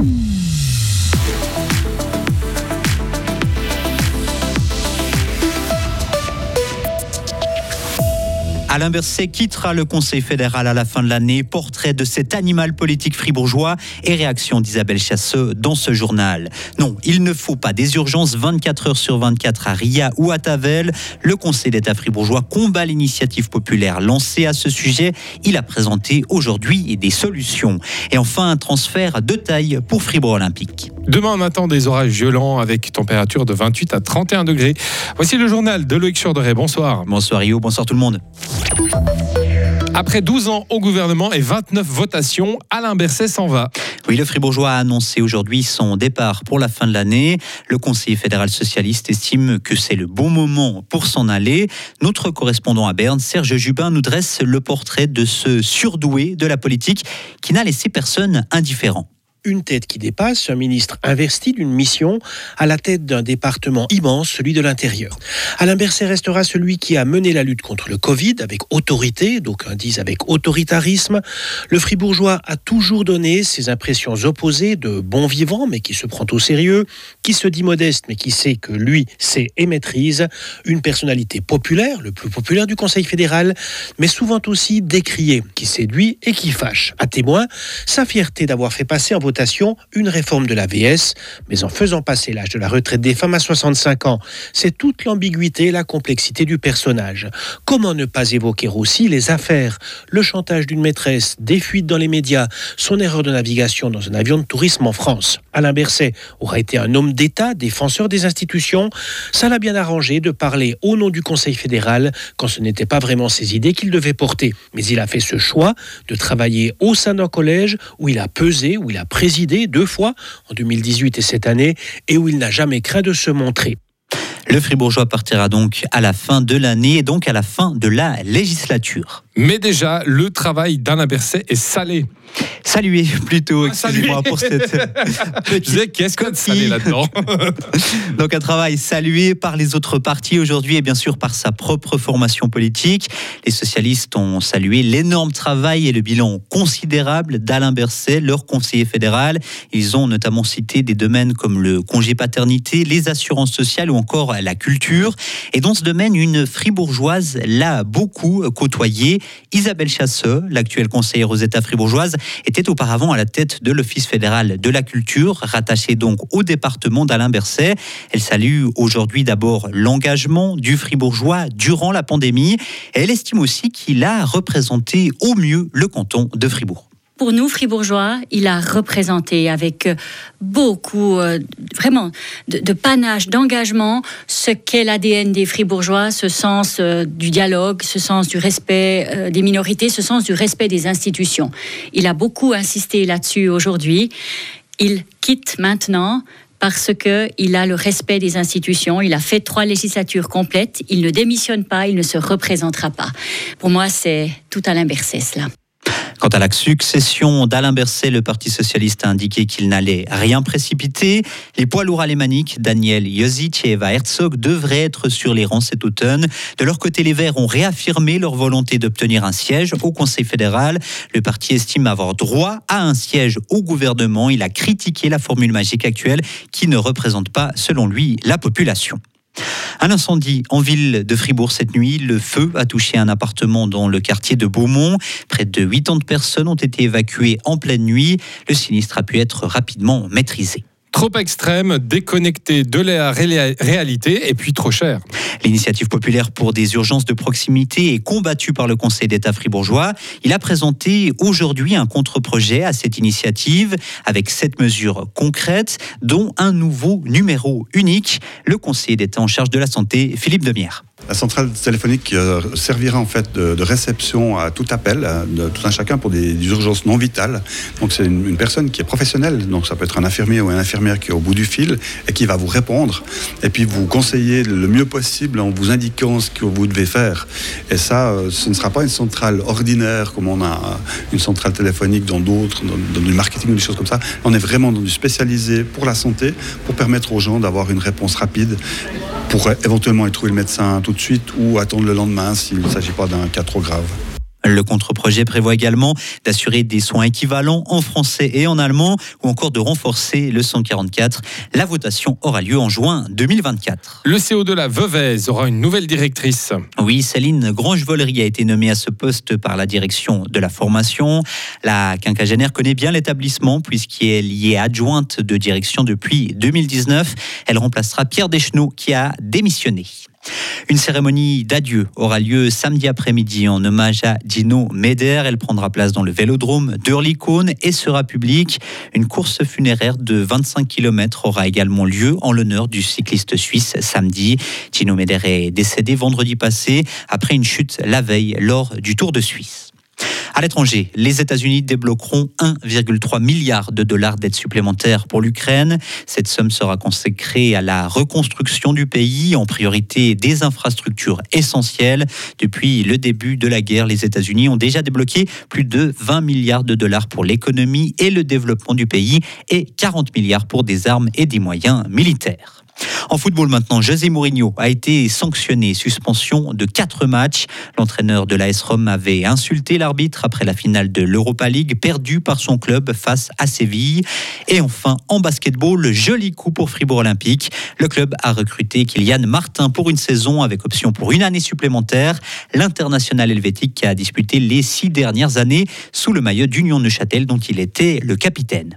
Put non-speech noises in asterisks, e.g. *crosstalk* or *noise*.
Mm-hmm. Alain Berset quittera le Conseil fédéral à la fin de l'année. Portrait de cet animal politique fribourgeois et réaction d'Isabelle Chasseux dans ce journal. Non, il ne faut pas des urgences 24 heures sur 24 à Ria ou à Tavel. Le Conseil d'État fribourgeois combat l'initiative populaire lancée à ce sujet. Il a présenté aujourd'hui des solutions. Et enfin, un transfert de taille pour Fribourg Olympique. Demain, on attend des orages violents avec température de 28 à 31 degrés. Voici le journal de Loïc Chorderet. Bonsoir. Bonsoir Rio, bonsoir tout le monde. Après 12 ans au gouvernement et 29 votations, Alain Berset s'en va. Oui, le Fribourgeois a annoncé aujourd'hui son départ pour la fin de l'année. Le Conseil fédéral socialiste estime que c'est le bon moment pour s'en aller. Notre correspondant à Berne, Serge Jubin, nous dresse le portrait de ce surdoué de la politique qui n'a laissé personne indifférent une tête qui dépasse, un ministre investi d'une mission à la tête d'un département immense, celui de l'intérieur. Alain Berset restera celui qui a mené la lutte contre le Covid avec autorité, d'aucuns disent avec autoritarisme. Le fribourgeois a toujours donné ses impressions opposées de bon vivant, mais qui se prend au sérieux, qui se dit modeste, mais qui sait que lui sait et maîtrise, une personnalité populaire, le plus populaire du Conseil fédéral, mais souvent aussi décrié, qui séduit et qui fâche. À témoin, sa fierté d'avoir fait passer en une réforme de la VS, mais en faisant passer l'âge de la retraite des femmes à 65 ans. C'est toute l'ambiguïté et la complexité du personnage. Comment ne pas évoquer aussi les affaires, le chantage d'une maîtresse, des fuites dans les médias, son erreur de navigation dans un avion de tourisme en France. Alain Berset aura été un homme d'État, défenseur des institutions. Ça l'a bien arrangé de parler au nom du Conseil fédéral quand ce n'était pas vraiment ses idées qu'il devait porter. Mais il a fait ce choix de travailler au sein d'un collège où il a pesé, où il a présidé deux fois, en 2018 et cette année, et où il n'a jamais craint de se montrer. Le Fribourgeois partira donc à la fin de l'année et donc à la fin de la législature. Mais déjà, le travail d'Alain Berset est salé. Saluer plutôt, ah, excusez-moi pour cette *laughs* petite qu'est-ce qu'on salé là-dedans *laughs* Donc un travail salué par les autres partis aujourd'hui et bien sûr par sa propre formation politique. Les socialistes ont salué l'énorme travail et le bilan considérable d'Alain Berset, leur conseiller fédéral. Ils ont notamment cité des domaines comme le congé paternité, les assurances sociales ou encore la culture. Et dans ce domaine, une fribourgeoise l'a beaucoup côtoyé. Isabelle Chasseux, l'actuelle conseillère aux États fribourgeoises, était auparavant à la tête de l'Office fédéral de la culture, rattaché donc au département d'Alain Berset. Elle salue aujourd'hui d'abord l'engagement du fribourgeois durant la pandémie. Elle estime aussi qu'il a représenté au mieux le canton de Fribourg pour nous, fribourgeois, il a représenté avec euh, beaucoup, euh, vraiment, de, panache, d'engagement, ce qu'est l'ADN des fribourgeois, ce sens euh, du dialogue, ce sens du respect des minorités, ce sens du respect des institutions. Il a beaucoup insisté là-dessus aujourd'hui. Il quitte maintenant parce qu'il a le respect des institutions. Il a fait trois législatures complètes. Il ne démissionne pas, il ne se représentera pas. Pour moi, c'est tout à l'inverse, cela. Quant à la succession d'Alain Berset, le Parti socialiste a indiqué qu'il n'allait rien précipiter. Les poids lourds alémaniques, Daniel Josic et Eva Herzog, devraient être sur les rangs cet automne. De leur côté, les Verts ont réaffirmé leur volonté d'obtenir un siège au Conseil fédéral. Le parti estime avoir droit à un siège au gouvernement. Il a critiqué la formule magique actuelle qui ne représente pas, selon lui, la population. Un incendie en ville de Fribourg cette nuit. Le feu a touché un appartement dans le quartier de Beaumont. Près de 80 personnes ont été évacuées en pleine nuit. Le sinistre a pu être rapidement maîtrisé. Trop extrême, déconnecté de la réalité et puis trop cher. L'initiative populaire pour des urgences de proximité est combattue par le Conseil d'État fribourgeois. Il a présenté aujourd'hui un contre-projet à cette initiative avec sept mesures concrètes, dont un nouveau numéro unique. Le Conseil d'État en charge de la santé, Philippe Demière. La centrale téléphonique euh, servira en fait de, réception à tout appel, euh, de tout un chacun pour des, urgences non vitales. Donc c'est une, personne qui est professionnelle, donc ça peut être un infirmier ou une infirmière qui est au bout du fil et qui va vous répondre et puis vous conseiller le mieux possible en vous indiquant ce que vous devez faire. Et ça, euh, ce ne sera pas une centrale ordinaire comme on a une centrale téléphonique dans d'autres, dans, du marketing ou des choses comme ça. On est vraiment dans du spécialisé pour la santé, pour permettre aux gens d'avoir une réponse rapide, pour éventuellement y trouver le médecin tout de suite ou attendre le lendemain s'il ne s'agit pas d'un cas trop grave. Le contre-projet prévoit également d'assurer des soins équivalents en français et en allemand ou encore de renforcer le 144. La votation aura lieu en juin 2024. Le CO de la Veuvez aura une nouvelle directrice. Oui, Céline Grange-Vollery a été nommée à ce poste par la direction de la formation. La quinquagénaire connaît bien l'établissement puisqu'elle y est adjointe de direction depuis 2019. Elle remplacera Pierre Deschenaux qui a démissionné. Une cérémonie d'adieu aura lieu samedi après-midi en hommage à Dino Meder. Elle prendra place dans le vélodrome d'Urlicone et sera publique. Une course funéraire de 25 km aura également lieu en l'honneur du cycliste suisse samedi. Dino Meder est décédé vendredi passé après une chute la veille lors du Tour de Suisse. À l'étranger, les États-Unis débloqueront 1,3 milliard de dollars d'aide supplémentaire pour l'Ukraine. Cette somme sera consacrée à la reconstruction du pays, en priorité des infrastructures essentielles. Depuis le début de la guerre, les États-Unis ont déjà débloqué plus de 20 milliards de dollars pour l'économie et le développement du pays et 40 milliards pour des armes et des moyens militaires. En football maintenant, José Mourinho a été sanctionné, suspension de quatre matchs. L'entraîneur de l'AS Rome avait insulté l'arbitre après la finale de l'Europa League, perdue par son club face à Séville. Et enfin, en basketball, joli coup pour Fribourg Olympique. Le club a recruté Kylian Martin pour une saison avec option pour une année supplémentaire. L'international helvétique a disputé les six dernières années sous le maillot d'Union Neuchâtel dont il était le capitaine.